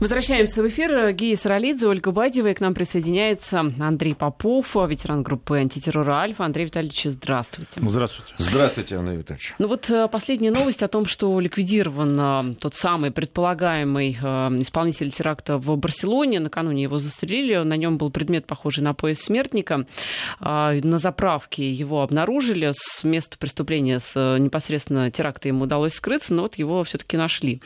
Возвращаемся в эфир. Гея Саралидзе, Ольга Бадева, и к нам присоединяется Андрей Попов, ветеран группы антитеррора «Альфа». Андрей Витальевич, здравствуйте. Здравствуйте. Здравствуйте, Андрей Витальевич. Ну вот э, последняя новость о том, что ликвидирован э, тот самый предполагаемый э, исполнитель теракта в Барселоне. Накануне его застрелили. На нем был предмет, похожий на пояс смертника. На заправке его обнаружили. С места преступления, с непосредственно теракта ему удалось скрыться, но вот его все-таки нашли.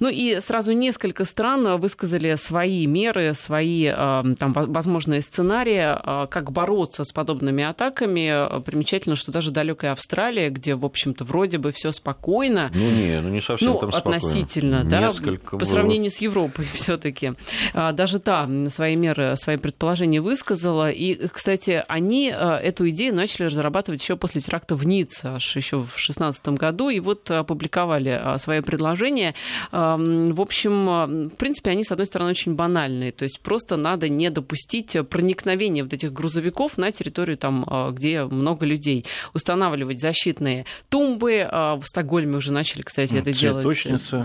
Ну и сразу несколько стран высказали свои меры, свои там, возможные сценарии, а, как бороться с подобными атаками. Примечательно, что даже далекая Австралия, где, в общем-то, вроде бы все спокойно. Ну, не, ну не совсем ну, там спокойно. относительно, да, Несколько по было. сравнению с Европой все-таки. А, даже та свои меры, свои предположения высказала. И, кстати, они эту идею начали разрабатывать еще после теракта в Ницце, аж еще в 2016 году, и вот опубликовали свои предложения. В общем, в принципе, принципе, они, с одной стороны, очень банальные. То есть просто надо не допустить проникновения вот этих грузовиков на территорию, там, а, где много людей. Устанавливать защитные тумбы. А, в Стокгольме уже начали, кстати, ну, это делать.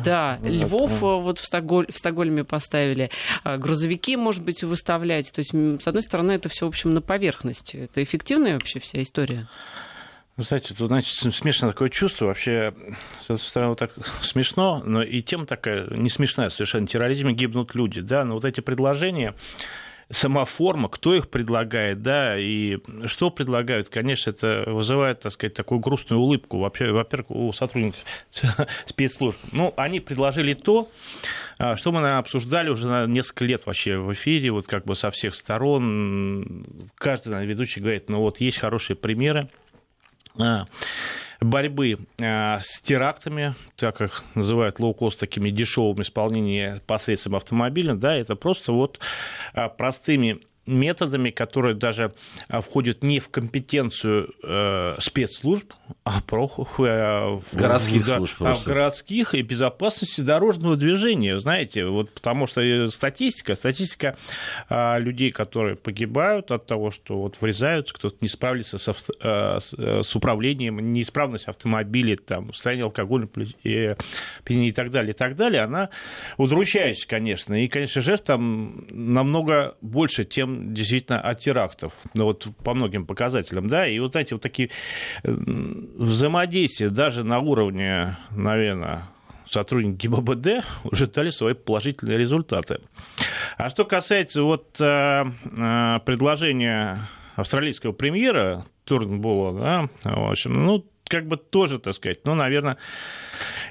Да, ну, Львов да. вот в, Стокголь... в Стокгольме поставили. А, грузовики, может быть, выставлять. То есть, с одной стороны, это все, в общем, на поверхности. Это эффективная вообще вся история? Вы знаете, тут, значит, смешно такое чувство. Вообще, с одной стороны, вот так смешно, но и тема такая не смешная совершенно. Терроризме гибнут люди, да, но вот эти предложения, сама форма, кто их предлагает, да, и что предлагают, конечно, это вызывает, так сказать, такую грустную улыбку вообще, во-первых, у сотрудников спецслужб. Ну, они предложили то, а, что мы обсуждали уже несколько лет вообще в эфире, вот как бы со всех сторон. Каждый ведущий говорит, ну вот есть хорошие примеры, борьбы а, с терактами, так как называют лоукост такими дешевыми исполнениями посредством автомобиля, да, это просто вот а, простыми методами, которые даже а, входят не в компетенцию э, спецслужб, а про э, городских да, служб а в городских и безопасности дорожного движения, знаете, вот потому что э, статистика, статистика э, людей, которые погибают от того, что вот врезаются, кто-то не справится с, э, с, э, с управлением, неисправность автомобиля, там, состояние алкогольного и, и так далее, и так далее, она удручающая, конечно, и, конечно, жертв там намного больше, тем действительно от терактов, ну, вот по многим показателям, да, и вот эти вот такие взаимодействия даже на уровне, наверное, сотрудники ГИБДД уже дали свои положительные результаты. А что касается вот э, э, предложения австралийского премьера Турнбула, да, в общем, ну, как бы тоже, так сказать, ну, наверное,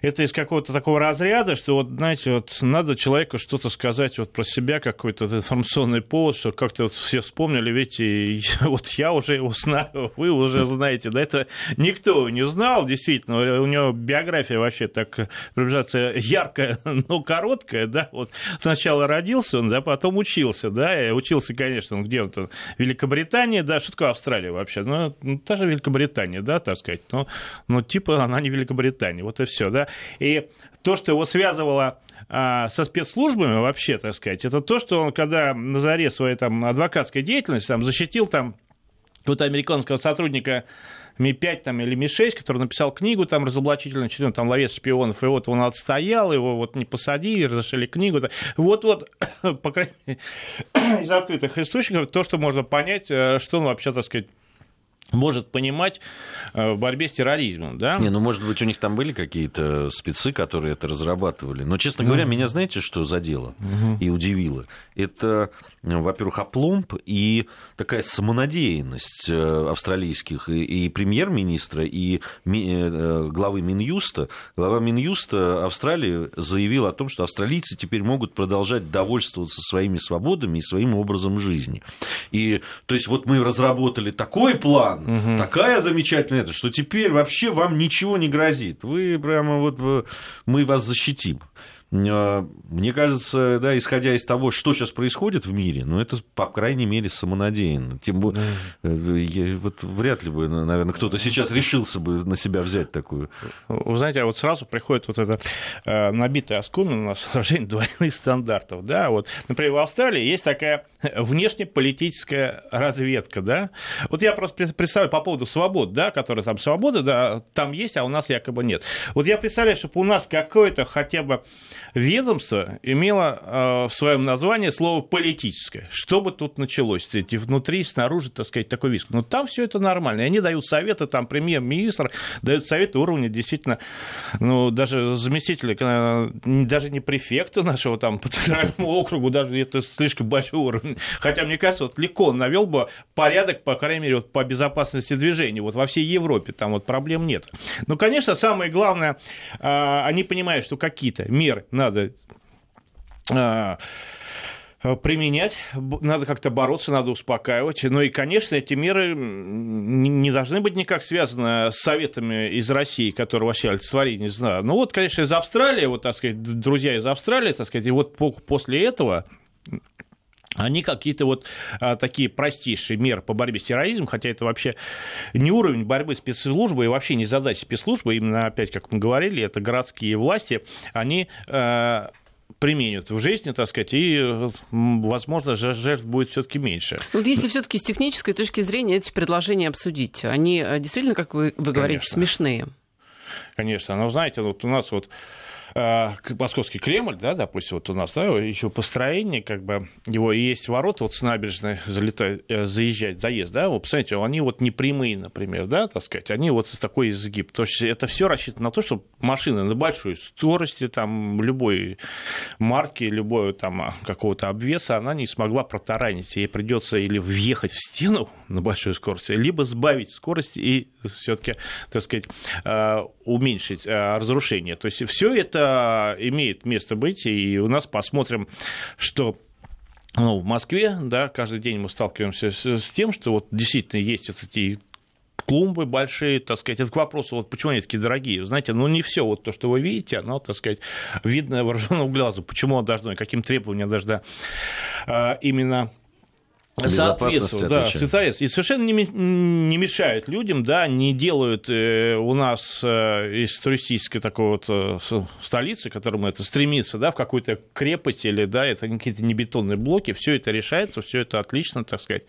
это из какого-то такого разряда, что вот, знаете, вот надо человеку что-то сказать вот про себя, какой-то информационный повод, что как-то вот все вспомнили, и, вот я уже его знаю, вы уже знаете, да, это никто не знал, действительно, у него биография вообще так приближаться яркая, но короткая, да, вот сначала родился он, да, потом учился, да, и учился, конечно, он где он в Великобритании, да, что такое Австралия вообще, ну та же Великобритания, да, так сказать, но, но типа она не Великобритания, вот и все, да, и то, что его связывало а, со спецслужбами вообще, так сказать, это то, что он, когда на заре своей там, адвокатской деятельности там, защитил там вот американского сотрудника Ми-5 там, или Ми-6, который написал книгу там разоблачительную, что там ловец шпионов, и вот он отстоял, его вот не посадили, разрешили книгу. Вот-вот, по крайней мере, из открытых источников, то, что можно понять, э, что он вообще, так сказать, может понимать э, в борьбе с терроризмом, да? Не, ну, может быть, у них там были какие-то спецы, которые это разрабатывали. Но, честно говоря, ну... меня знаете, что задело угу. и удивило? Это, во-первых, опломб и такая самонадеянность э, австралийских и, и премьер-министра, и ми, э, главы Минюста. Глава Минюста Австралии заявил о том, что австралийцы теперь могут продолжать довольствоваться своими свободами и своим образом жизни. И, то есть, вот мы разработали такой план, угу. такая замечательная, это, что теперь вообще вам ничего не грозит. Вы прямо вот мы вас защитим. А, мне кажется, да, исходя из того, что сейчас происходит в мире, ну, это, по крайней мере, самонадеянно. Тем более, mm. вот вряд ли бы, наверное, кто-то сейчас решился бы на себя взять такую. Вы знаете, а вот сразу приходит вот это э, набитое оскомина на сражение двойных стандартов, да, вот, например, в Австралии есть такая внешнеполитическая разведка, да, вот я просто представляю по поводу свобод, да, которые там свободы, да, там есть, а у нас якобы нет. Вот я представляю, чтобы у нас какой-то хотя бы ведомство имело э, в своем названии слово политическое. Что бы тут началось? Эти внутри, снаружи, так сказать, такой виск. Но там все это нормально. И они дают советы, там премьер-министр дают советы уровня действительно, ну, даже заместителя, даже не префекта нашего там по центральному округу, даже это слишком большой уровень. Хотя, мне кажется, вот легко навел бы порядок, по крайней мере, вот по безопасности движения. Вот во всей Европе там вот проблем нет. Но, конечно, самое главное, а, они понимают, что какие-то меры надо а, применять, надо как-то бороться, надо успокаивать. Ну и, конечно, эти меры не должны быть никак связаны с советами из России, которые вообще олицетворить не знаю. Ну вот, конечно, из Австралии, вот, так сказать, друзья из Австралии, так сказать, и вот после этого они какие-то вот а, такие простейшие меры по борьбе с терроризмом, хотя это вообще не уровень борьбы спецслужбы и вообще не задача спецслужбы, именно опять, как мы говорили, это городские власти, они а, применят в жизни, так сказать, и, возможно, жертв будет все-таки меньше. Вот если все-таки с технической точки зрения эти предложения обсудить, они а, действительно, как вы, вы говорите, Конечно. смешные? Конечно. Но знаете, вот у нас вот Э, Московский Кремль, да, допустим, вот у нас, да, еще построение, как бы, его есть ворота, вот с набережной залетать, э, заезжать, заезд, да, вот, посмотрите, они вот не прямые, например, да, так сказать, они вот такой изгиб. То есть это все рассчитано на то, чтобы машина на большой скорости, там, любой марки, любой там а, какого-то обвеса, она не смогла протаранить. Ей придется или въехать в стену на большой скорости, либо сбавить скорость и все-таки, так сказать, э, уменьшить разрушение. То есть все это это имеет место быть, и у нас посмотрим, что ну, в Москве, да, каждый день мы сталкиваемся с, с тем, что вот действительно есть эти клумбы большие, так сказать. Это к вопросу, вот почему они такие дорогие. Знаете, ну не все вот то, что вы видите, оно, так сказать, видно вооруженному глазу. Почему оно должно, каким требованиям должна а, именно соответствуют, да, соответствует. И совершенно не, не мешают людям, да, не делают э, у нас э, из туристической такой вот э, столицы, к которому это стремится, да, в какую-то крепость или, да, это какие-то не бетонные блоки, все это решается, все это отлично, так сказать.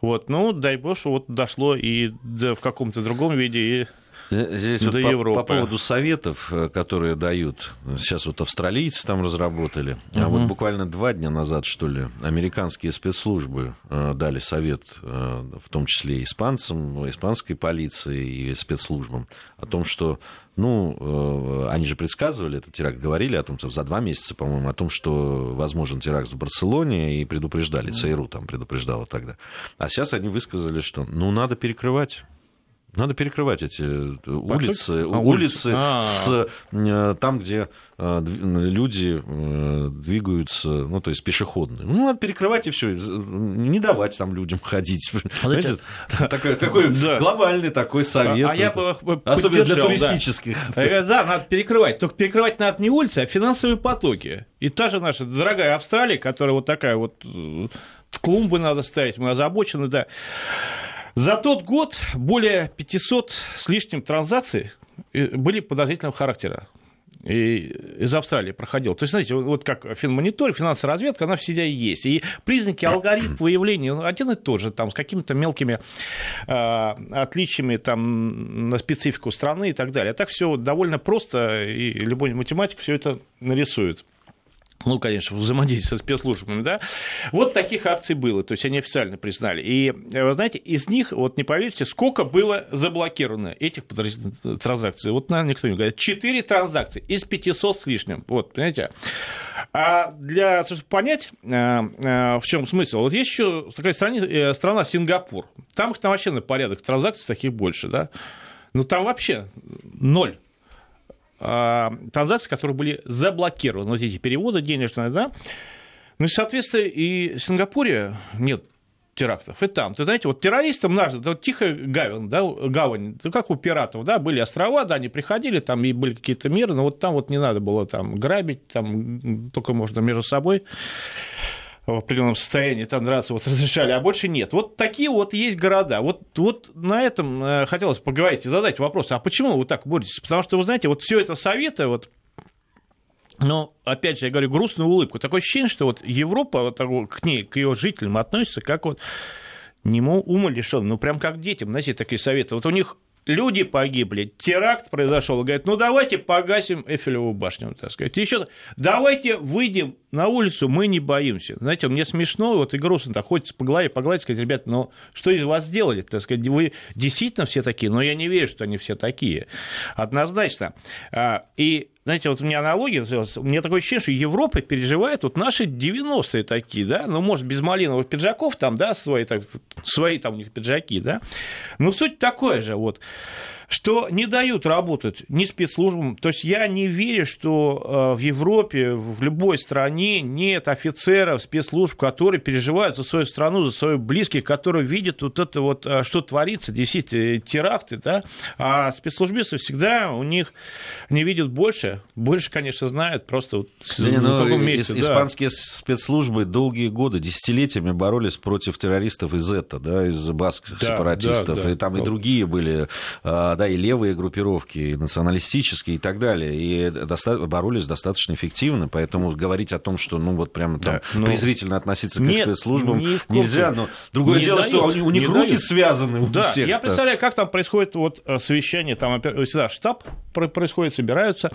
Вот, ну, дай бог, что вот дошло и в каком-то другом виде и Здесь до вот Европы. По, по поводу советов, э, которые дают, сейчас вот австралийцы там разработали, угу. а вот буквально два дня назад, что ли, американские спецслужбы э, дали совет, э, в том числе испанцам, испанской полиции и спецслужбам, о том, что ну, они же предсказывали этот теракт, говорили о том, что за два месяца, по-моему, о том, что возможен теракт в Барселоне, и предупреждали, ЦРУ там предупреждала тогда. А сейчас они высказали, что, ну, надо перекрывать надо перекрывать эти э, улицы, а, улицы а с, э, там, где э, люди двигаются, ну, то есть пешеходные. Ну, надо перекрывать и все, не давать там людям ходить. Знаете, такой, такой да. глобальный такой совет. А я Особенно для туристических. Да. да, надо перекрывать. Только перекрывать надо не улицы, а финансовые потоки. И та же наша дорогая Австралия, которая вот такая вот клумбы надо ставить, мы озабочены, да. За тот год более 500 с лишним транзакций э, были подозрительного характера. И из Австралии проходил. То есть, знаете, вот как финмонитор, финансовая разведка, она всегда и есть. И признаки, алгоритм выявления один и тот же, там, с какими-то мелкими э, отличиями там, на специфику страны и так далее. А так все довольно просто, и любой математик все это нарисует ну, конечно, взаимодействие со спецслужбами, да, вот таких акций было, то есть они официально признали. И, вы знаете, из них, вот не поверите, сколько было заблокировано этих транзакций. Вот, наверное, никто не говорит. Четыре транзакции из 500 с лишним. Вот, понимаете? А для чтобы понять, э, э, в чем смысл, вот есть еще такая страна, э, страна Сингапур. Там их там вообще на порядок транзакций таких больше, да. Ну, там вообще ноль. А, транзакции, которые были заблокированы, вот эти переводы денежные, да, ну и, соответственно, и в Сингапуре нет терактов, и там. Ты знаете, вот террористам надо, вот Тихая гавань, да, гавань, ну, как у пиратов, да, были острова, да, они приходили, там и были какие-то меры, но вот там вот не надо было там грабить, там только можно между собой в определенном состоянии там драться вот разрешали, а больше нет. Вот такие вот есть города. Вот, вот на этом э, хотелось поговорить и задать вопрос, а почему вы так боретесь? Потому что, вы знаете, вот все это советы, вот но, опять же, я говорю, грустную улыбку. Такое ощущение, что вот Европа вот, к ней, к ее жителям относится как вот нему ума лишен, ну, прям как детям, знаете, такие советы. Вот у них люди погибли, теракт произошел, говорят, ну давайте погасим Эфелеву башню, так сказать. Еще давайте выйдем на улицу, мы не боимся. Знаете, мне смешно, вот и грустно, так хочется голове погладить, сказать, ребята, ну что из вас сделали, так сказать, вы действительно все такие, но я не верю, что они все такие, однозначно. А, и знаете, вот у меня аналогия, у меня такое ощущение, что Европа переживает вот наши 90-е такие, да, ну, может, без малиновых пиджаков там, да, свои, так, свои там у них пиджаки, да, но суть такое же, вот, что не дают работать ни спецслужбам. То есть я не верю, что э, в Европе, в любой стране нет офицеров, спецслужб, которые переживают за свою страну, за своих близких, которые видят вот это вот, э, что творится, действительно, теракты, да, а спецслужбисты всегда у них не видят больше, больше, конечно, знают, просто вот да не, ну, каком месте, да. Испанские спецслужбы долгие годы, десятилетиями боролись против террористов из ЭТА, да, из баскских да, сепаратистов, да, да. и там и другие были а, да, и левые группировки, и националистические и так далее, и доста- боролись достаточно эффективно, поэтому говорить о том, что, ну, вот прямо там да, но... презрительно относиться к спецслужбам нельзя, но другое не дело, дают, что у, у них руки дают. связаны у да, всех. Я представляю, как там происходит вот э, совещание, там всегда штаб происходит, собираются,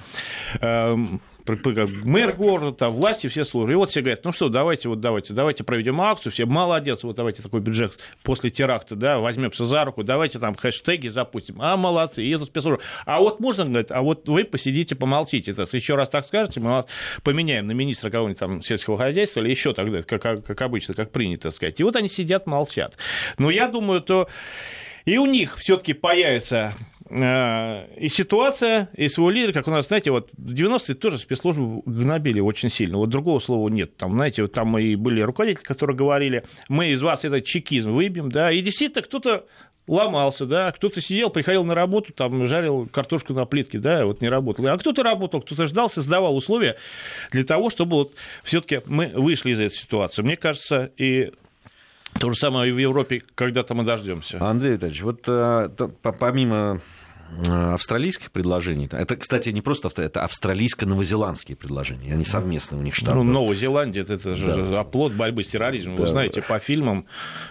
мэр города, власти, все службы. И вот все говорят, ну что, давайте, вот давайте, давайте проведем акцию, все молодец, вот давайте такой бюджет после теракта, да, возьмемся за руку, давайте там хэштеги запустим, а молодцы, и это спецслужбы. А вот можно, говорит, а вот вы посидите, помолчите, это, еще раз так скажете, мы поменяем на министра кого-нибудь там сельского хозяйства или еще тогда, как, как обычно, как принято сказать. И вот они сидят, молчат. Но я думаю, то и у них все-таки появится и ситуация, и своего лидера, как у нас, знаете, вот в 90-е тоже спецслужбы гнобили очень сильно, вот другого слова нет. Там, знаете, вот там и были руководители, которые говорили, мы из вас этот чекизм выбьем, да, и действительно кто-то ломался, да, кто-то сидел, приходил на работу, там, жарил картошку на плитке, да, вот не работал. А кто-то работал, кто-то ждал, создавал условия для того, чтобы вот все-таки мы вышли из этой ситуации. Мне кажется, и то же самое и в Европе когда-то мы дождемся. Андрей Витальевич, вот э, помимо Э, австралийских предложений. Это, кстати, не просто авто, это австралийско-новозеландские предложения. Они совместные у них штабы. Ну, Новая Зеландия это же да. оплот борьбы с терроризмом. Да. Вы знаете, по фильмам,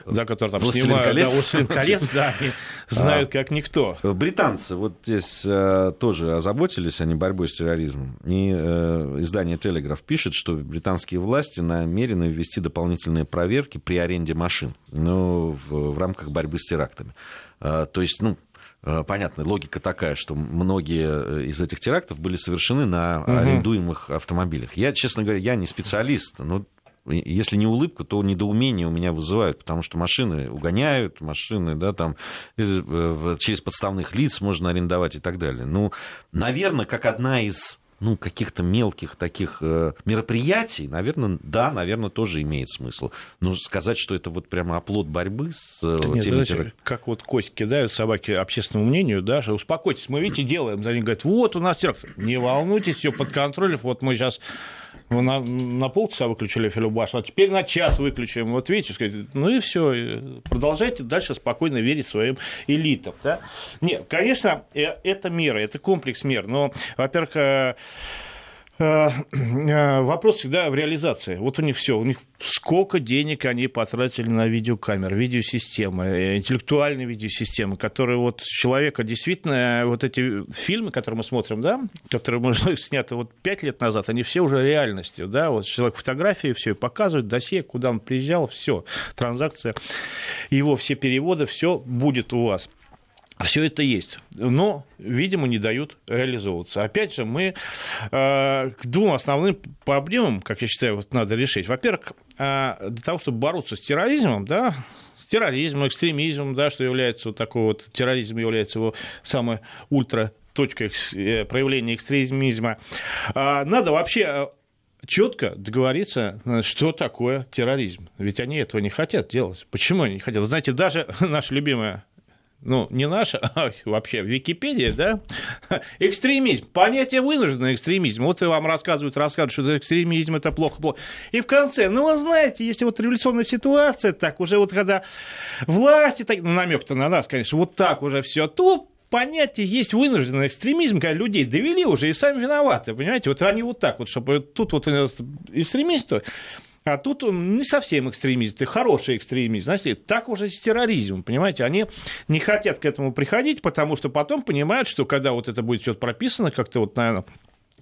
да, которые там Властелин снимают, колец. да, Властелин колец, да, они знают как никто. Британцы вот здесь э, тоже озаботились они борьбой с терроризмом. И э, издание Телеграф пишет, что британские власти намерены ввести дополнительные проверки при аренде машин ну, в, рамках борьбы с терактами. То есть, ну, Э, понятно, логика такая, что многие э, из этих терактов были совершены на угу. арендуемых автомобилях. Я, честно говоря, я не специалист, но если не улыбка, то недоумение у меня вызывают, потому что машины угоняют, машины, да, там э, через подставных лиц можно арендовать и так далее. Ну, наверное, как одна из ну, каких-то мелких таких э, мероприятий, наверное, да, наверное, тоже имеет смысл. Но сказать, что это вот прямо оплот борьбы с э, Нет, теми... Знаете, как вот кость кидают собаки общественному мнению, да, что успокойтесь, мы, видите, делаем. За ним говорят, вот у нас теракт. Не волнуйтесь, все под контролем, вот мы сейчас на, на полчаса выключили филибаш, а теперь на час выключим. Вот видите, сказать, ну и все, продолжайте дальше спокойно верить своим элитам. Да? Нет, конечно, э, это меры, это комплекс мер, но, во-первых, э, вопрос всегда в реализации. Вот у них все, у них сколько денег они потратили на видеокамеры, видеосистемы, э, интеллектуальные видеосистемы, которые вот человека действительно, вот эти фильмы, которые мы смотрим, да, которые мы сняты вот пять лет назад, они все уже реальностью, да, вот человек фотографии все показывает, досье, куда он приезжал, все, транзакция, его все переводы, все будет у вас. Все это есть, но, видимо, не дают реализовываться. Опять же, мы э, к двум основным проблемам, как я считаю, вот надо решить. Во-первых, э, для того, чтобы бороться с терроризмом, да, с терроризмом, экстремизмом, да, что является вот такой вот терроризм является его самой ультра точкой э, проявления экстремизма. Э, надо вообще э, четко договориться, что такое терроризм. Ведь они этого не хотят делать. Почему они не хотят? Вы знаете, даже наша любимая ну, не наша, а вообще Википедия, да, экстремизм, понятие вынужденный экстремизм. Вот вам рассказывают, рассказывают, что экстремизм это плохо, плохо. И в конце, ну, вы знаете, если вот революционная ситуация, так уже вот когда власти, так, ну, намек-то на нас, конечно, вот так уже все, то понятие есть вынужденный экстремизм, когда людей довели уже и сами виноваты, понимаете? Вот они вот так вот, чтобы тут вот экстремисты, А тут не совсем экстремист, хороший экстремист. Знаете, так уже с терроризмом, понимаете? Они не хотят к этому приходить, потому что потом понимают, что когда вот это будет все прописано, как-то вот, наверное,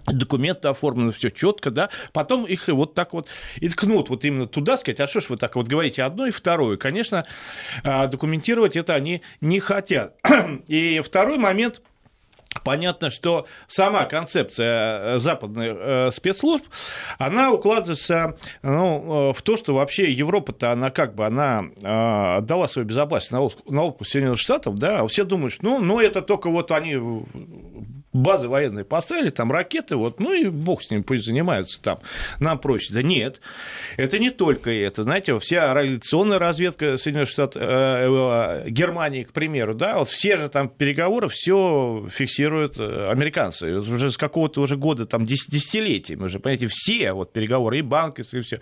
документы оформлены, все четко, да, потом их вот так вот и ткнут вот именно туда, сказать, а что ж вы так вот говорите одно и второе. Конечно, а, документировать это они не хотят. И второй момент – Понятно, что сама концепция э, западных э, спецслужб, она укладывается ну, э, в то, что вообще Европа-то, она как бы, она отдала свою безопасность на, откуп Соединенных Штатов, да, а все думают, что ну, ну, это только вот они базы военные поставили, там ракеты, вот, ну и бог с ним, пусть занимаются там, нам проще. Да нет, это не только это, знаете, вся радиационная разведка Соединенных Штатов, э, э, Германии, к примеру, да, вот все же там переговоры, все фиксируют э, американцы, уже с какого-то уже года, там, десятилетиями уже, понимаете, все вот переговоры, и банки, и все,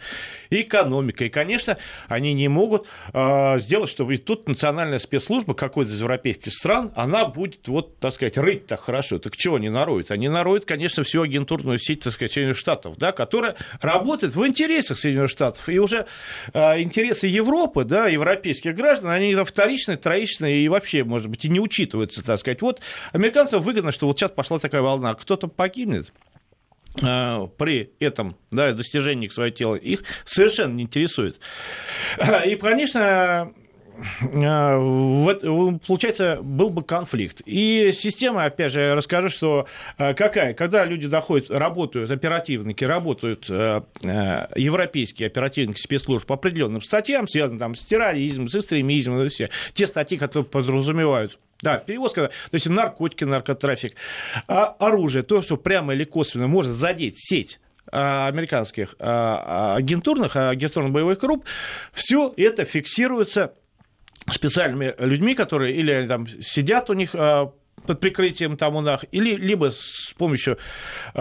и экономика, и, конечно, они не могут э, сделать, чтобы и тут национальная спецслужба какой-то из европейских стран, она будет, вот, так сказать, рыть так хорошо, так чего они нароют? Они нароют, конечно, всю агентурную сеть, так сказать, Соединенных Штатов, да, которая работает в интересах Соединенных Штатов. И уже э, интересы Европы, да, европейских граждан, они вторичные, троичные и вообще, может быть, и не учитываются, так сказать. Вот американцам выгодно, что вот сейчас пошла такая волна, кто-то погибнет, при этом да, достижении своего тела их совершенно не интересует. И, конечно, а, получается, был бы конфликт. И система, опять же, я расскажу, что а, какая, когда люди доходят, работают, оперативники, работают а, европейские оперативники спецслужб по определенным статьям, связанным там, с терроризмом, с экстремизмом, все, те статьи, которые подразумевают да, перевозка, то есть наркотики, наркотрафик, а оружие, то, что прямо или косвенно может задеть сеть американских агентурных, агентурных боевых групп, все это фиксируется специальными людьми, которые или там сидят у них а, под прикрытием там у них, или либо с помощью э,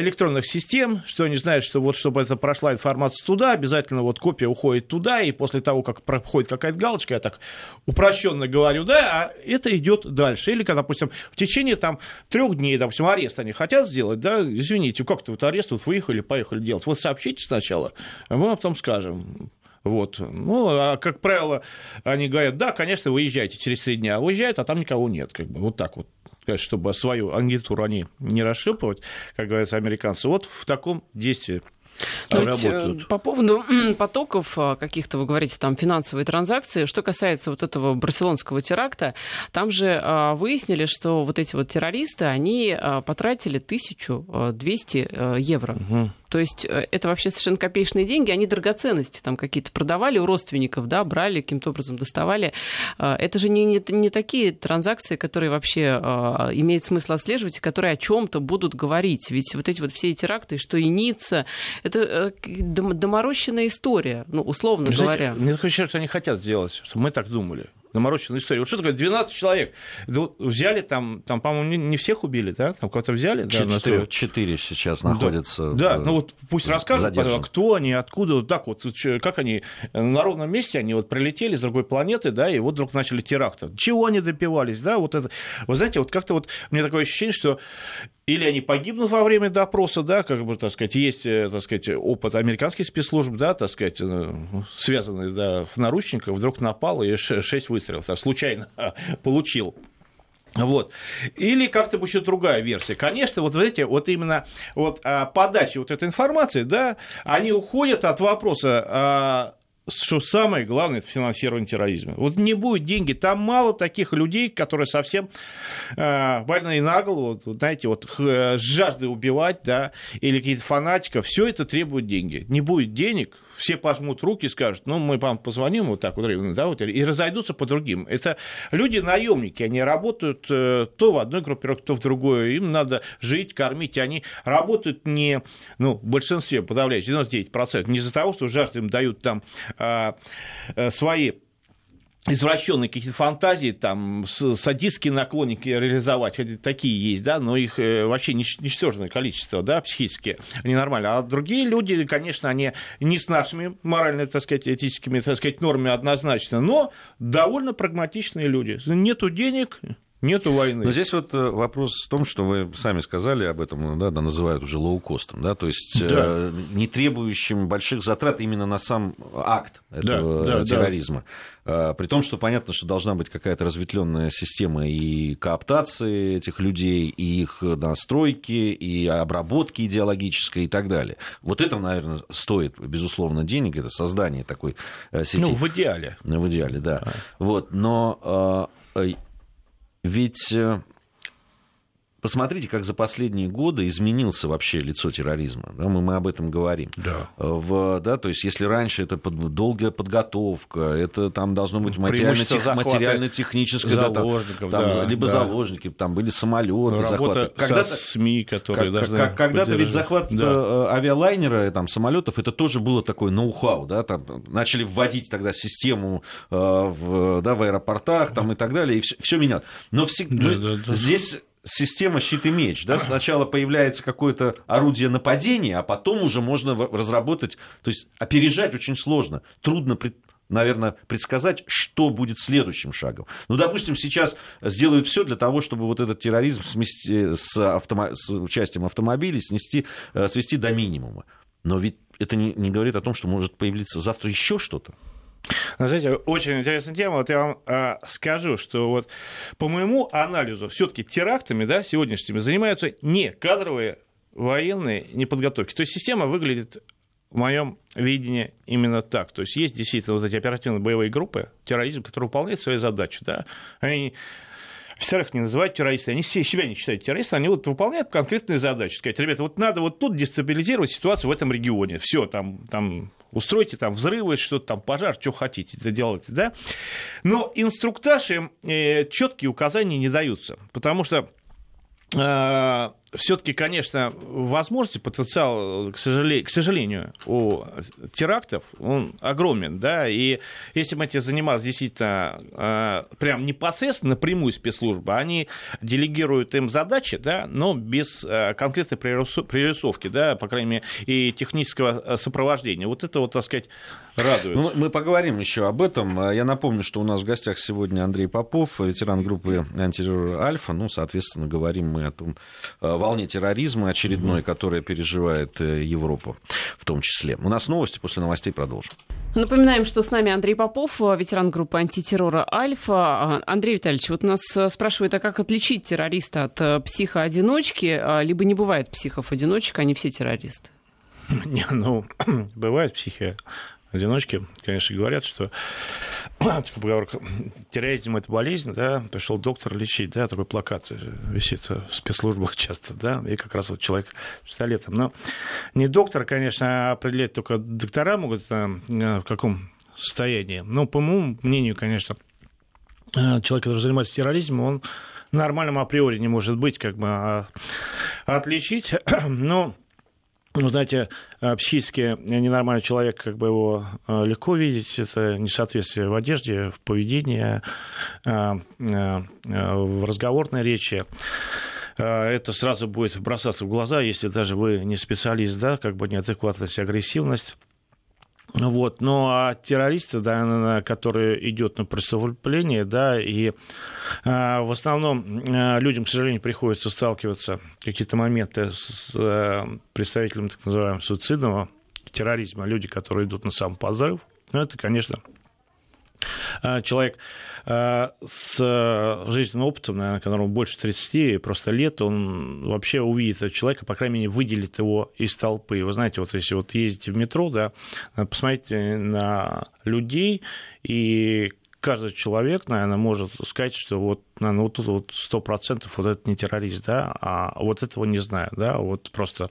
электронных систем, что они знают, что вот чтобы это прошла информация туда, обязательно вот копия уходит туда, и после того, как проходит какая-то галочка, я так упрощенно говорю, да, а это идет дальше. Или, когда, допустим, в течение там трех дней, допустим, арест они хотят сделать, да, извините, как-то вот арест, вот выехали, поехали делать. Вот сообщите сначала, а мы вам потом скажем. Вот. Ну, а как правило, они говорят, да, конечно, выезжайте через три дня. Уезжают, а там никого нет. Как бы. Вот так вот. Конечно, чтобы свою агентуру они не расшипывать, как говорятся американцы. Вот в таком действии ну, работают. По поводу потоков а, каких-то, вы говорите, там финансовые транзакции, что касается вот этого барселонского теракта, там же а, выяснили, что вот эти вот террористы, они потратили 1200 евро. Угу. То есть э, это вообще совершенно копеечные деньги, они драгоценности там какие-то продавали у родственников, да, брали, каким-то образом доставали. Э, это же не, не, не такие транзакции, которые вообще э, имеет смысл отслеживать, которые о чем-то будут говорить. Ведь вот эти вот все эти теракты, что и Ницца, это доморощенная история, ну, условно Знаете, говоря. Мне такое ощущение, что они хотят сделать, что мы так думали намороченная история. Вот что такое 12 человек? Взяли там, там по-моему, не всех убили, да? Там кого-то взяли? Четыре, да, четыре сейчас находятся. Да, да, ну вот пусть расскажут, задержан. кто они, откуда, вот так вот, как они на ровном месте, они вот прилетели с другой планеты, да, и вот вдруг начали теракты. Чего они допивались, да, вот это. Вы знаете, вот как-то вот меня такое ощущение, что или они погибнут во время допроса, да, как бы, так сказать, есть, э, так сказать, опыт американских спецслужб, да, так сказать, э, связанный, да, в наручниках, вдруг напал и шесть выстрелов, так, случайно получил. Вот. Или как-то еще другая версия. Конечно, вот эти, вот именно вот, а, подачи вот этой информации, да, они уходят от вопроса а, что самое главное, это финансирование терроризма. Вот не будет деньги, там мало таких людей, которые совсем э, больные на голову, вот, знаете, вот э, с жаждой убивать, да, или какие-то фанатиков, все это требует деньги. Не будет денег, все пожмут руки и скажут, ну, мы вам позвоним вот так вот, да, вот, и разойдутся по другим. Это люди-наемники, они работают э, то в одной группировке, то в другой, им надо жить, кормить, и они работают не, ну, в большинстве, подавляющем, 99%, не из-за того, что жажду им дают там а, а, свои извращенные какие-то фантазии, там, садистские наклонники реализовать, такие есть, да, но их э, вообще ничтожное количество, да, психически ненормально. А другие люди, конечно, они не с нашими морально, так сказать, этическими, так сказать, нормами однозначно, но довольно прагматичные люди. Нету денег, Нету войны. Но здесь вот э, вопрос в том, что вы сами сказали об этом, да, да называют уже лоукостом, да, то есть да. э, не требующим больших затрат именно на сам акт этого да, да, терроризма. Да. При том, что понятно, что должна быть какая-то разветвленная система и кооптации этих людей, и их настройки, и обработки идеологической и так далее. Вот это, наверное, стоит, безусловно, денег, это создание такой э, сети. Ну, в идеале. В идеале, да. А. Вот, но э, ведь э, Посмотрите, как за последние годы изменился вообще лицо терроризма. Да, мы, мы об этом говорим. Да. В, да, то есть, если раньше это под, долгая подготовка, это там должно быть материально-техническое, материально да, там, да, либо да. заложники, там были самолеты, захваты. Когда СМИ, которые как, как, Когда-то ведь захват да. Э, авиалайнера, там, самолетов, это тоже было такое ноу-хау. Да, там, начали вводить тогда систему э, в, да, в аэропортах там, и так далее, и все, все менялось. Но всегда, да, да, да. здесь система щит и меч. Да? Сначала появляется какое-то орудие нападения, а потом уже можно разработать. То есть опережать очень сложно. Трудно наверное, предсказать, что будет следующим шагом. Ну, допустим, сейчас сделают все для того, чтобы вот этот терроризм смести, с, автомо... с участием автомобилей снести, э, свести до минимума. Но ведь это не, не говорит о том, что может появиться завтра еще что-то. Ну, знаете, очень интересная тема. Вот я вам э, скажу, что вот по моему анализу все-таки терактами да, сегодняшними занимаются не кадровые военные неподготовки. То есть система выглядит в моем видении именно так. То есть есть действительно вот эти оперативные боевые группы, терроризм, которые выполняют свои задачи. Да? Они офицерах не называют террористами, они себя не считают террористами, они вот выполняют конкретные задачи. Сказать, ребята, вот надо вот тут дестабилизировать ситуацию в этом регионе. Все, там, там устройте там взрывы, что-то там, пожар, что хотите, это делайте, да. Но инструктаж им э, четкие указания не даются, потому что э, все-таки, конечно, возможности, потенциал, к сожалению, к сожалению, у терактов, он огромен, да, и если мы этим занимались действительно э, прям непосредственно напрямую спецслужбы, они делегируют им задачи, да, но без э, конкретной пририсовки, да, по крайней мере, и технического э, сопровождения. Вот это вот, так сказать, радует. Ну, мы поговорим еще об этом. Я напомню, что у нас в гостях сегодня Андрей Попов, ветеран группы антитеррор Альфа. Ну, соответственно, говорим мы о том, волне терроризма очередной, которая переживает э, Европа в том числе. У нас новости, после новостей продолжим. Напоминаем, что с нами Андрей Попов, э, ветеран группы антитеррора «Альфа». А, Андрей Витальевич, вот нас э, спрашивают, а как отличить террориста от психоодиночки? А, либо не бывает психов-одиночек, они все террористы? Не, ну, бывает психи одиночки, конечно, говорят, что такая поговорка, терроризм это болезнь, да, пришел доктор лечить, да, такой плакат висит в спецслужбах часто, да, и как раз вот человек с пистолетом. Но не доктор, конечно, а определять только доктора могут, э, в каком состоянии. Но, по моему мнению, конечно, э, человек, который занимается терроризмом, он нормальным априори не может быть, как бы, а отличить, но ну, знаете, э, психически ненормальный человек, как бы его э, легко видеть, это несоответствие в одежде, в поведении, э, в разговорной речи это сразу будет бросаться в глаза, если даже вы не специалист, да, как бы неадекватность, агрессивность. Вот. Ну а террористы, да, которые идет на преступление, да, и а, в основном а, людям, к сожалению, приходится сталкиваться какие-то моменты с а, представителями так называемого суицидного терроризма, люди, которые идут на сам позыв, ну, это, конечно, человек а, с жизненным опытом, наверное, которому больше 30 просто лет, он вообще увидит этого человека, по крайней мере, выделит его из толпы. Вы знаете, вот если вот ездите в метро, да, посмотрите на людей и каждый человек, наверное, может сказать, что вот, наверное, вот тут вот сто процентов вот это не террорист, да, а вот этого не знаю, да, вот просто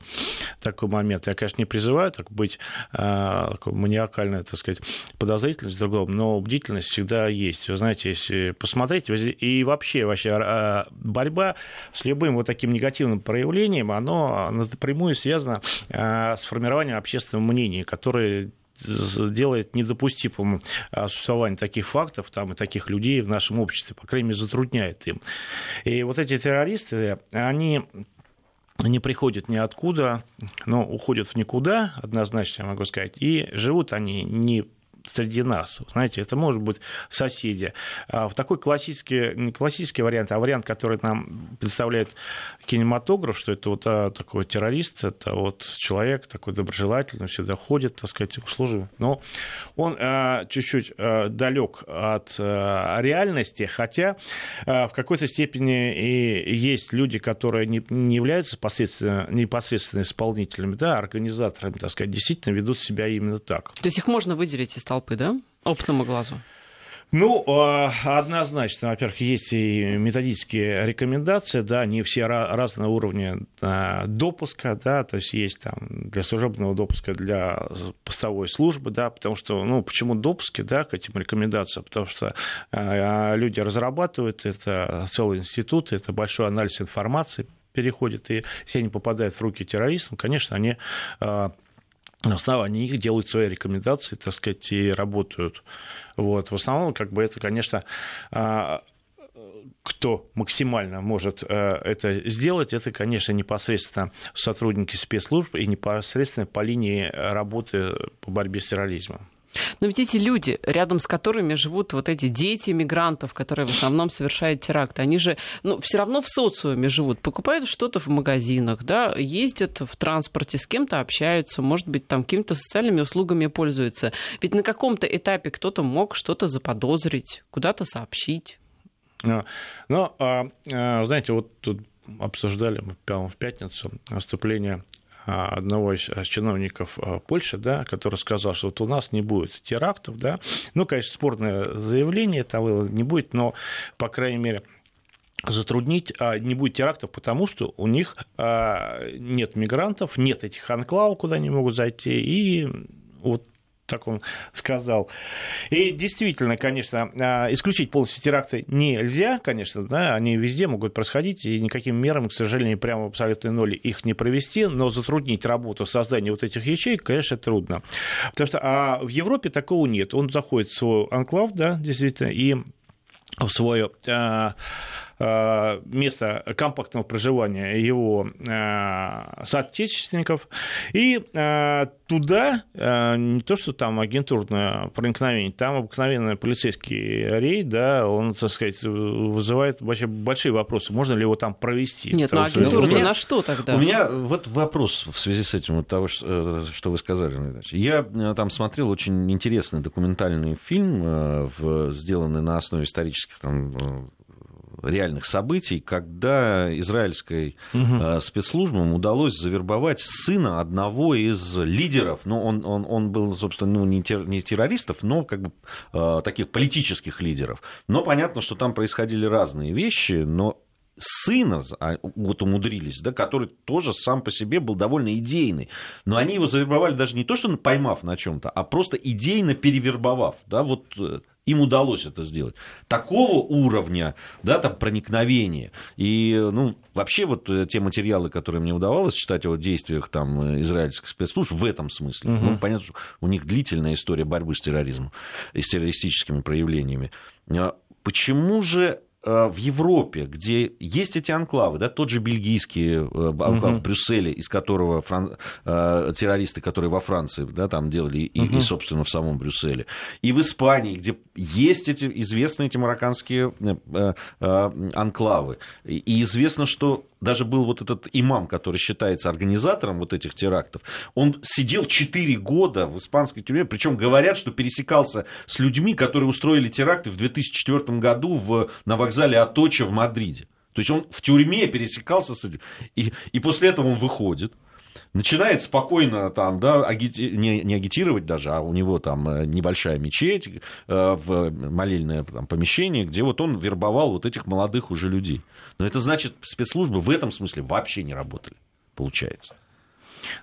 такой момент. Я, конечно, не призываю так быть а, такой маниакальной, так сказать, подозрительность в другом, но бдительность всегда есть. Вы знаете, если посмотреть, и вообще, вообще а, борьба с любым вот таким негативным проявлением, оно напрямую связано а, с формированием общественного мнения, которое делает недопустимым существование таких фактов там, и таких людей в нашем обществе, по крайней мере, затрудняет им. И вот эти террористы, они не приходят ниоткуда, но уходят в никуда, однозначно я могу сказать, и живут они не среди нас. Знаете, это может быть соседи. А в такой классический, не классический вариант, а вариант, который нам представляет кинематограф, что это вот а, такой террорист, это вот человек такой доброжелательный, всегда ходит, так сказать, услуживый. Но он а, чуть-чуть а, далек от реальности, хотя в какой-то степени и есть люди, которые не, не являются непосредственно, непосредственно исполнителями, да, организаторами, так сказать, действительно ведут себя именно так. То есть их можно выделить из толпы, да, опытному глазу? Ну, а, однозначно, во-первых, есть и методические рекомендации, да, не все разные уровни а, допуска, да, то есть есть там для служебного допуска, для постовой службы, да, потому что, ну, почему допуски, да, к этим рекомендациям, потому что а, люди разрабатывают, это целый институт, это большой анализ информации переходит, и если они попадают в руки террористам, конечно, они на основании их делают свои рекомендации, так сказать, и работают. Вот. В основном, как бы это, конечно, а, кто максимально может э, это сделать, это, конечно, непосредственно сотрудники спецслужб и непосредственно по линии работы по борьбе с терроризмом. Но ведь эти люди, рядом с которыми живут вот эти дети мигрантов, которые в основном совершают теракты, они же ну, все равно в социуме живут, покупают что-то в магазинах, да, ездят в транспорте, с кем-то общаются, может быть, там какими-то социальными услугами пользуются. Ведь на каком-то этапе кто-то мог что-то заподозрить, куда-то сообщить. Но, но а, а, знаете, вот тут обсуждали мы в пятницу выступление а, одного из чиновников а, Польши, да, который сказал, что вот у нас не будет терактов, да, ну, конечно, спорное заявление того не будет, но, по крайней мере, затруднить, а не будет терактов, потому что у них нет мигрантов, нет этих анклавов, куда они могут зайти, и вот так он сказал. И действительно, конечно, а, исключить полностью теракты нельзя, конечно, да, они везде могут происходить, и никаким мерам, к сожалению, прямо абсолютной ноли их не провести, но затруднить работу создания вот этих ячеек, конечно, трудно. Потому что а в Европе такого нет. Он заходит в свой анклав, да, действительно, и в свое а, место компактного проживания его э, соотечественников. И э, туда не то, что там агентурное проникновение, там обыкновенный полицейский рейд, да, он, так сказать, вызывает вообще большие вопросы. Можно ли его там провести? Нет, ну агентура меня, на что тогда? У меня вот вопрос в связи с этим, вот того, что, что вы сказали. Я там смотрел очень интересный документальный фильм, сделанный на основе исторических там, реальных событий, когда израильской угу. спецслужбам удалось завербовать сына одного из лидеров, ну, он, он, он был, собственно, ну, не, тер, не террористов, но как бы э, таких политических лидеров. Но понятно, что там происходили разные вещи, но сына а, вот умудрились, да, который тоже сам по себе был довольно идейный. Но они его завербовали даже не то, что поймав на чем-то, а просто идейно перевербовав. Да, вот э, им удалось это сделать. Такого уровня, да, там, проникновения. И, ну, вообще вот э, те материалы, которые мне удавалось читать о действиях там э, израильских спецслужб в этом смысле. Угу. Ну, понятно, что у них длительная история борьбы с терроризмом и с террористическими проявлениями. Почему же в Европе, где есть эти анклавы, да, тот же бельгийский э, анклав угу. в Брюсселе, из которого фран... Э, террористы, которые во Франции да, там делали, и, угу. и, собственно, в самом Брюсселе, и в Испании, где есть эти известные эти марокканские анклавы, и известно, что даже был вот этот имам, который считается организатором вот этих терактов, он сидел 4 года в испанской тюрьме, причем говорят, что пересекался с людьми, которые устроили теракты в 2004 году в, на вокзале Аточа в Мадриде. То есть он в тюрьме пересекался с этим, и, и после этого он выходит, начинает спокойно там, да, агити... не, не агитировать даже, а у него там э, небольшая мечеть, э, в молельное там, помещение, где вот он вербовал вот этих молодых уже людей. Но это значит, спецслужбы в этом смысле вообще не работали, получается.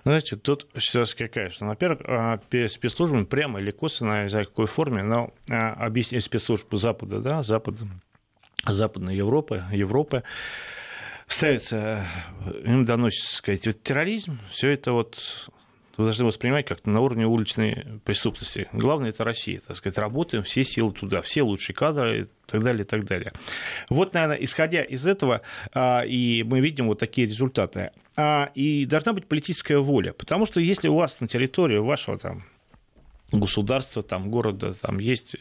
Знаете, тут ситуация какая, что, во-первых, а, спецслужбами прямо или косвенно, не знаю, в какой форме, но а, объяснить спецслужбы Запада, да, Запада, Западной Европы, Европы, ставится, им доносится, сказать, вот терроризм, все это вот вы должны воспринимать как-то на уровне уличной преступности. Главное, это Россия, так сказать, работаем все силы туда, все лучшие кадры и так далее, и так далее. Вот, наверное, исходя из этого, а, и мы видим вот такие результаты. А, и должна быть политическая воля, потому что если у вас на территории вашего там государства, там, города, там есть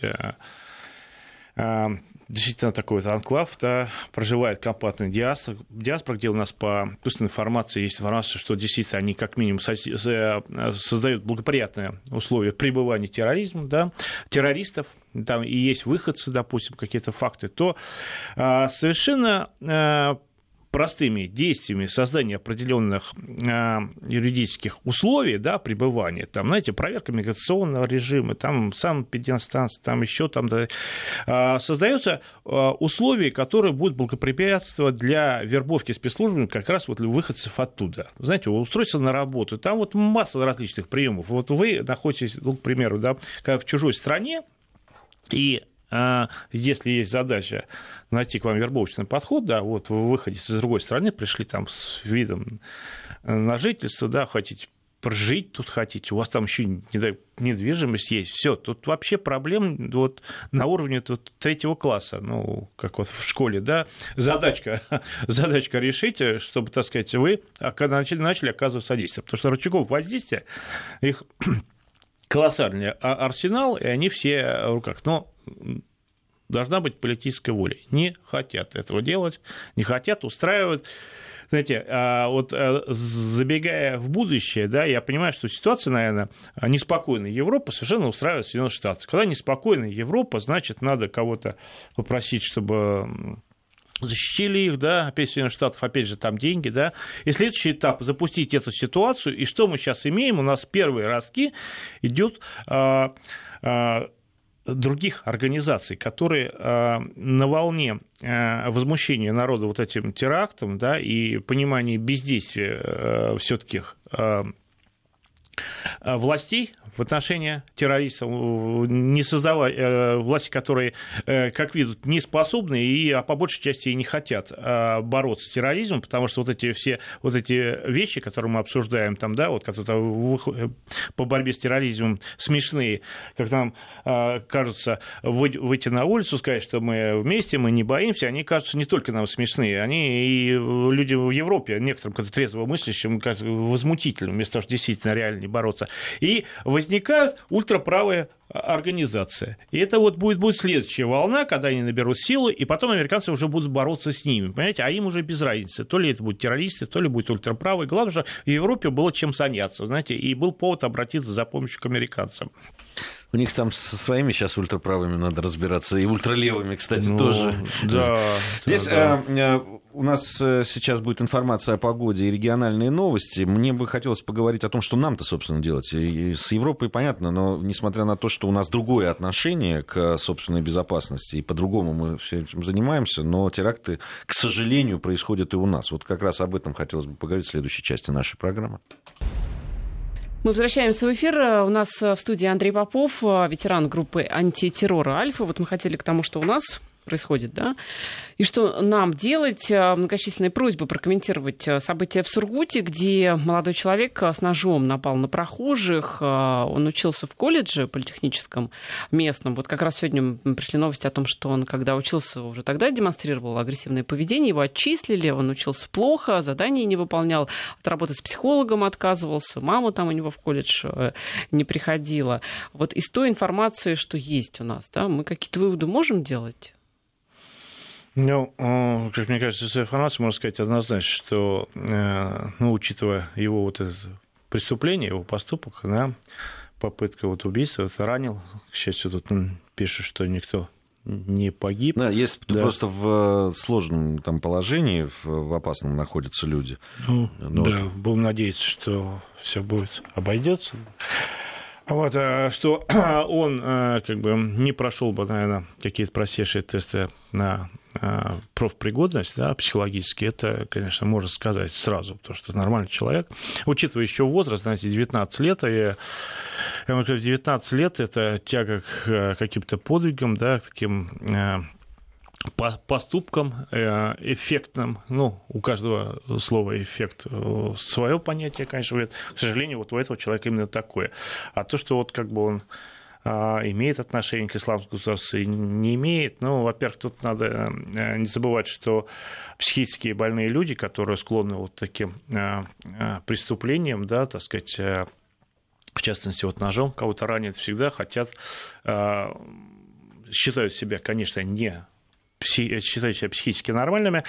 действительно такой вот анклав, да, проживает компактная диаспора, диаспора, где у нас по пустной информации есть информация, что действительно они как минимум создают благоприятные условия пребывания терроризма, да, террористов, там и есть выходцы, допустим, какие-то факты, то совершенно простыми действиями создания определенных э, юридических условий да, пребывания, там, знаете, проверка миграционного режима, там сам педианстанция, там еще там, да, э, создаются э, условия, которые будут благоприятствовать для вербовки спецслужбами как раз вот выходцев оттуда. Знаете, устройство на работу, там вот масса различных приемов. Вот вы находитесь, ну, к примеру, да, в чужой стране, и если есть задача найти к вам вербовочный подход, да, вот вы выходите с другой стороны, пришли там с видом на жительство, да, хотите прожить тут хотите, у вас там еще недвижимость есть, все, тут вообще проблем вот на уровне тут третьего класса, ну, как вот в школе, да, задачка, задачка решите, чтобы, так сказать, вы а начали, начали оказывать содействие, потому что рычагов воздействия, их колоссальный арсенал, и они все в руках, но должна быть политическая воля. Не хотят этого делать, не хотят, устраивать. Знаете, а вот э, забегая в будущее, да, я понимаю, что ситуация, наверное, неспокойная Европа совершенно устраивает Соединенные Штаты. Когда неспокойная Европа, значит, надо кого-то попросить, чтобы защитили их, да, опять Соединенных Штатов, опять же, там деньги, да, и следующий этап – запустить эту ситуацию, и что мы сейчас имеем? У нас первые ростки идет а, а, других организаций, которые э, на волне э, возмущения народа вот этим терактом да, и понимания бездействия э, все-таки властей в отношении террористов, не создавая э, власти, которые, э, как видят, не способны и а по большей части и не хотят э, бороться с терроризмом, потому что вот эти все вот эти вещи, которые мы обсуждаем там, да, вот которые по борьбе с терроризмом смешные, как нам кажется, выйти на улицу, сказать, что мы вместе, мы не боимся, они кажутся не только нам смешные, они и люди в Европе, некоторым, как трезво мыслящим, кажутся возмутительным, вместо того, что действительно реально не бороться. И возникают ультраправые организация. И это вот будет, будет следующая волна, когда они наберут силы, и потом американцы уже будут бороться с ними. Понимаете? А им уже без разницы. То ли это будут террористы, то ли будет ультраправые. Главное, что в Европе было чем заняться, знаете, и был повод обратиться за помощью к американцам. У них там со своими сейчас ультраправыми надо разбираться, и ультралевыми, кстати, ну, тоже. Да. Здесь да, да. У нас э, сейчас будет информация о погоде и региональные новости. Мне бы хотелось поговорить о том, что нам-то, собственно, делать. И с Европой понятно, но несмотря на то, что у нас другое отношение к собственной безопасности, и по-другому мы все этим занимаемся, но теракты, к сожалению, происходят и у нас. Вот как раз об этом хотелось бы поговорить в следующей части нашей программы. Мы возвращаемся в эфир. У нас в студии Андрей Попов, ветеран группы антитеррора «Альфа». Вот мы хотели к тому, что у нас происходит, да, и что нам делать. Э, многочисленные просьбы прокомментировать э, события в Сургуте, где молодой человек э, с ножом напал на прохожих. Он учился в колледже политехническом местном. Вот как раз сегодня пришли новости о том, что он, когда учился, уже тогда демонстрировал агрессивное поведение, его отчислили, он учился плохо, задания не выполнял, от работы с психологом отказывался, мама там у него в колледж не приходила. Вот из той информации, что есть у нас, да, мы какие-то выводы можем делать? Ну, как мне кажется, из информации можно сказать однозначно, что, э, ну, учитывая его вот это преступление, его поступок, да, попытка вот убийства, это ранил, к счастью, тут он пишет, что никто не погиб. Да, есть да. просто в сложном там положении, в, опасном находятся люди. Ну, Но... Да, будем надеяться, что все будет обойдется. Вот, э, что он э, как бы не прошел бы, наверное, какие-то простейшие тесты на э, профпригодность, да, психологически, это, конечно, можно сказать сразу, потому что нормальный человек, учитывая еще возраст, знаете, 19 лет, и я могу 19 лет это тяга к каким-то подвигам, да, к таким по поступкам э, эффектным, ну, у каждого слова эффект э, свое понятие, конечно, к сожалению, вот у этого человека именно такое. А то, что вот как бы он а, имеет отношение к исламскому государству и не имеет. Ну, во-первых, тут надо э, не забывать, что психически больные люди, которые склонны вот таким преступлениям, да, так сказать, в частности, вот ножом кого-то ранят, всегда хотят, считают себя, конечно, не считают себя психически нормальными,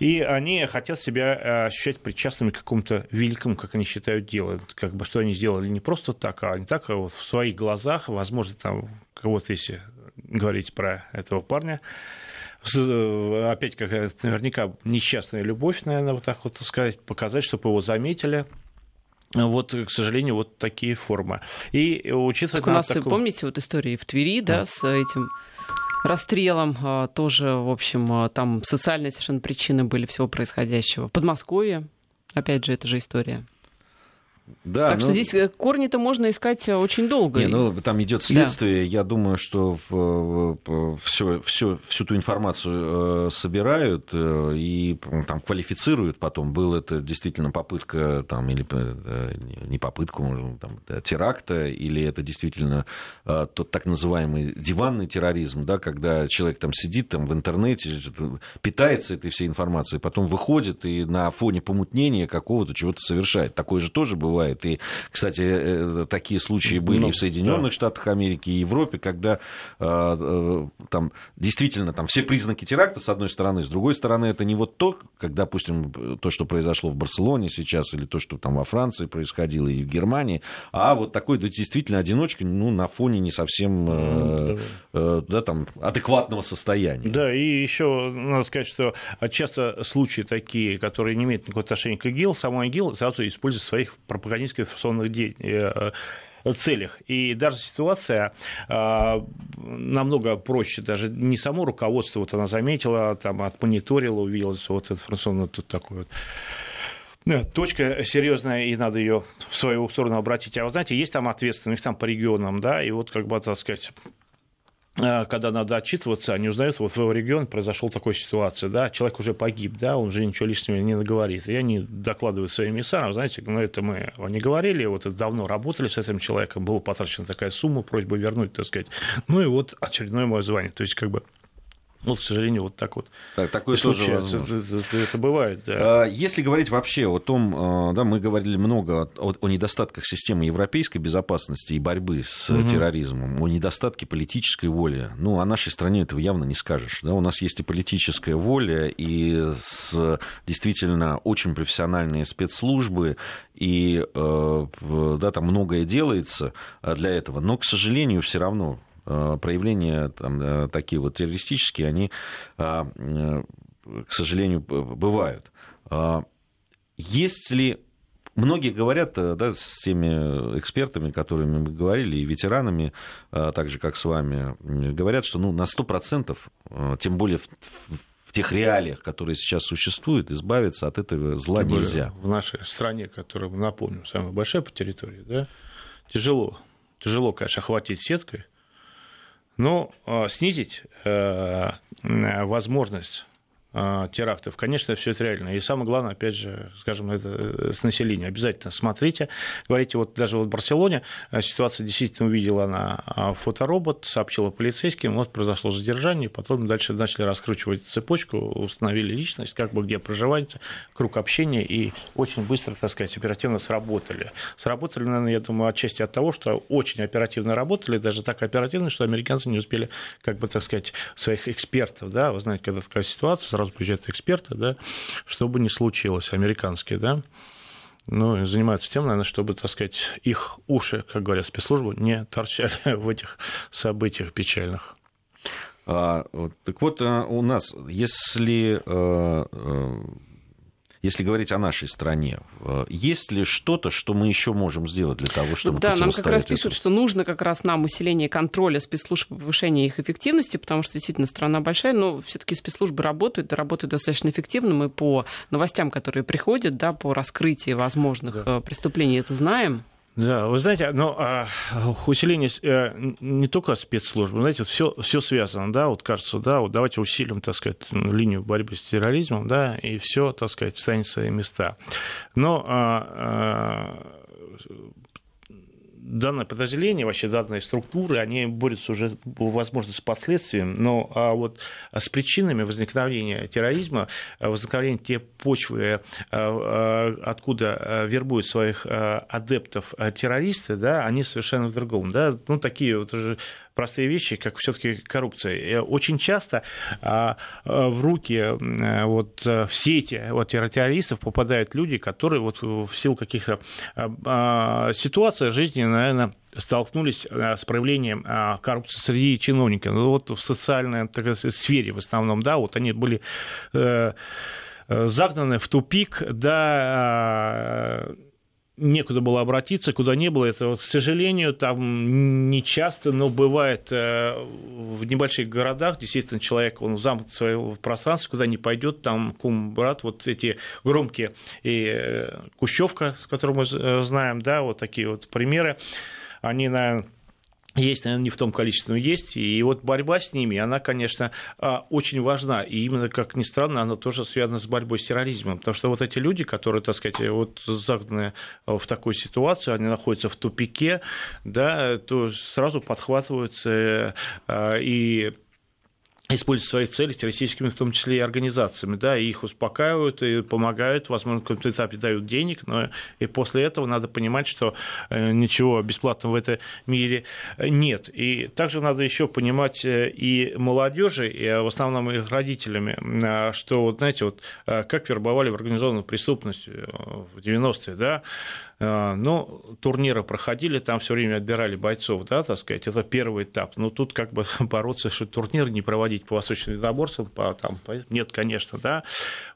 и они хотят себя э, ощущать причастными к какому-то великому, как они считают, делу. Как бы, что они сделали не просто так, а не так, а вот в своих глазах, возможно, там кого-то, если говорить про этого парня, э, опять какая-то наверняка несчастная любовь, наверное, вот так вот сказать, показать, чтобы его заметили, вот, к сожалению, вот такие формы. И учитывая... Так у нас, таком... помните, вот истории в Твери, да, да с этим расстрелом а, тоже, в общем, а, там социальные совершенно причины были всего происходящего. Подмосковье, опять же, это же история. Да, так ну... что здесь э, корни-то можно искать э, очень долго. Не, ну, там идет следствие. Да. Я думаю, что все, все, всю ту информацию э, собирают и там, квалифицируют потом. Был это действительно попытка, там, или не попытка, там, теракта, или это действительно тот так называемый диванный терроризм, да, когда человек там сидит там, в интернете, питается этой всей информацией, потом выходит и на фоне помутнения какого-то чего-то совершает. Такое же тоже бывает бывает. И, кстати, э, такие случаи были ну, и в Соединенных да. Штатах Америки, и Европе, когда э, э, там действительно там все признаки теракта, с одной стороны, с другой стороны, это не вот то, как, допустим, то, что произошло в Барселоне сейчас, или то, что там во Франции происходило, и в Германии, а вот такой да, действительно одиночка, ну, на фоне не совсем ну, да, там, адекватного состояния. Да, и еще надо сказать, что часто случаи такие, которые не имеют никакого отношения к ИГИЛ, сама ИГИЛ сразу использует своих пропагандистских информационных де... Э, целях. И даже ситуация э, намного проще, даже не само руководство, вот она заметила, там отмониторила, увидела, что вот информационно тут такой вот э, точка серьезная, и надо ее в свою сторону обратить. А вы знаете, есть там ответственных там по регионам, да, и вот как бы, так сказать, Э, когда надо отчитываться, они узнают, вот в его регионе произошла такая ситуация, да, человек уже погиб, да, он же ничего лишнего не наговорит. И они докладывают своим эмиссарам, знаете, ну это мы не говорили, вот давно работали с этим человеком, была потрачена такая сумма, просьба вернуть, так сказать. Ну и вот очередное мое звание. То есть, как бы вот, к сожалению, вот так вот. Так, такое тоже возможно. Это, это, это бывает, да. А, если говорить вообще о том, а, да, мы говорили много о, о недостатках системы европейской безопасности и борьбы с угу. терроризмом, о недостатке политической воли. Ну, о нашей стране этого явно не скажешь. Да? У нас есть и политическая воля, и с, действительно очень профессиональные спецслужбы, и э, да, там многое делается для этого. Но, к сожалению, все равно Э, проявления там, э, такие вот террористические, они, э, к сожалению, бывают. Есть ли Многие говорят, да, с теми экспертами, которыми мы говорили, и ветеранами, так же, как с вами, говорят, что ну, на 100%, тем более в, в тех реалиях, которые сейчас существуют, избавиться от этого зла тем нельзя. В нашей стране, которая, напомню, самая большая по территории, да, тяжело. Тяжело, конечно, охватить сеткой но а, снизить э, возможность а, терактов. Конечно, все это реально. И самое главное, опять же, скажем, это э, с населения. Обязательно смотрите. Говорите, вот даже вот в Барселоне э, ситуация действительно увидела на а, фоторобот, сообщила полицейским, вот произошло задержание, потом дальше начали раскручивать цепочку, установили личность, как бы где проживаете, круг общения, и очень быстро, так сказать, оперативно сработали. Сработали, наверное, я думаю, отчасти от того, что очень оперативно работали, даже так оперативно, что американцы не успели, как бы, так сказать, своих экспертов, да, вы знаете, когда такая ситуация, сразу приезжают эксперты, да, чтобы не случилось, американские, да, ну, занимаются тем, наверное, чтобы, так сказать, их уши, как говорят спецслужбы, не торчали в этих событиях печальных. А, так вот, э, у нас, если э, э, если говорить о нашей стране, э, есть ли что-то, что мы еще можем сделать для того, чтобы Да, нам как раз пишут, этому? что нужно как раз нам усиление контроля спецслужб, повышение их эффективности, потому что действительно страна большая, но все-таки спецслужбы работают, и работают достаточно эффективно. Мы по новостям, которые приходят, да, по раскрытию возможных да. Э, преступлений это знаем. Да, вы знаете, но а, усиление а, не только спецслужб, знаете, все, все связано, да, вот кажется, да, вот давайте усилим, так сказать, линию борьбы с терроризмом, да, и все, так сказать, встанет в свои места. Но а, а, данное подразделение, вообще данные структуры, они борются уже, возможно, с последствиями, но а вот с причинами возникновения терроризма, возникновения те почвы, откуда вербуют своих адептов террористы, да, они совершенно в другом. Да? Ну, такие вот уже простые вещи, как все-таки коррупция. Очень часто а, а, в руки э, вот, э, в сети вот, террористов попадают люди, которые вот в силу каких-то а, ситуаций жизни, наверное, столкнулись с проявлением коррупции среди чиновников. Ну, вот в социальной так, сфере в основном, да, вот они были э, загнаны в тупик, да, некуда было обратиться, куда не было. Это, к сожалению, там не часто, но бывает э, в небольших городах, действительно, человек, он замкнут в своем пространстве, куда не пойдет, там кум, брат, вот эти громкие, и э, Кущевка, которую мы э, знаем, да, вот такие вот примеры, они, наверное, есть, наверное, не в том количестве, но есть. И вот борьба с ними, она, конечно, а, очень важна. И именно, как ни странно, она тоже связана с борьбой с терроризмом. Потому что вот эти люди, которые, так сказать, вот загнаны в такую ситуацию, они находятся в тупике, да, то сразу подхватываются а, и используют свои цели террористическими, в том числе и организациями, да, и их успокаивают и помогают, возможно, в каком-то этапе дают денег, но и после этого надо понимать, что э, ничего бесплатного в этом мире нет. И также надо еще понимать э, и молодежи, и в основном их родителями, э, что, вот, знаете, вот как вербовали в организованную преступность в 90-е, да, а, ну, турниры проходили, там все время отбирали бойцов, да, так сказать, это первый этап. Но тут как бы бороться, что турниры не проводить по восточным единоборствам, по, там, по... нет, конечно, да,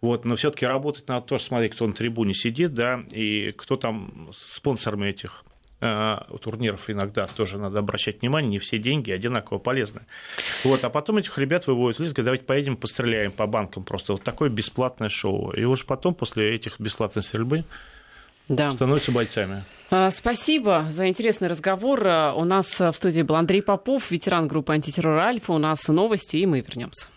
вот, но все таки работать надо тоже смотреть, кто на трибуне сидит, да, и кто там спонсорами этих а, турниров иногда тоже надо обращать внимание, не все деньги одинаково полезны. Вот, а потом этих ребят выводят в лес, говорят, давайте поедем постреляем по банкам просто. Вот такое бесплатное шоу. И уж потом, после этих бесплатной стрельбы, да. становятся бойцами. А, спасибо за интересный разговор. У нас в студии был Андрей Попов, ветеран группы антитеррор Альфа. У нас новости, и мы вернемся.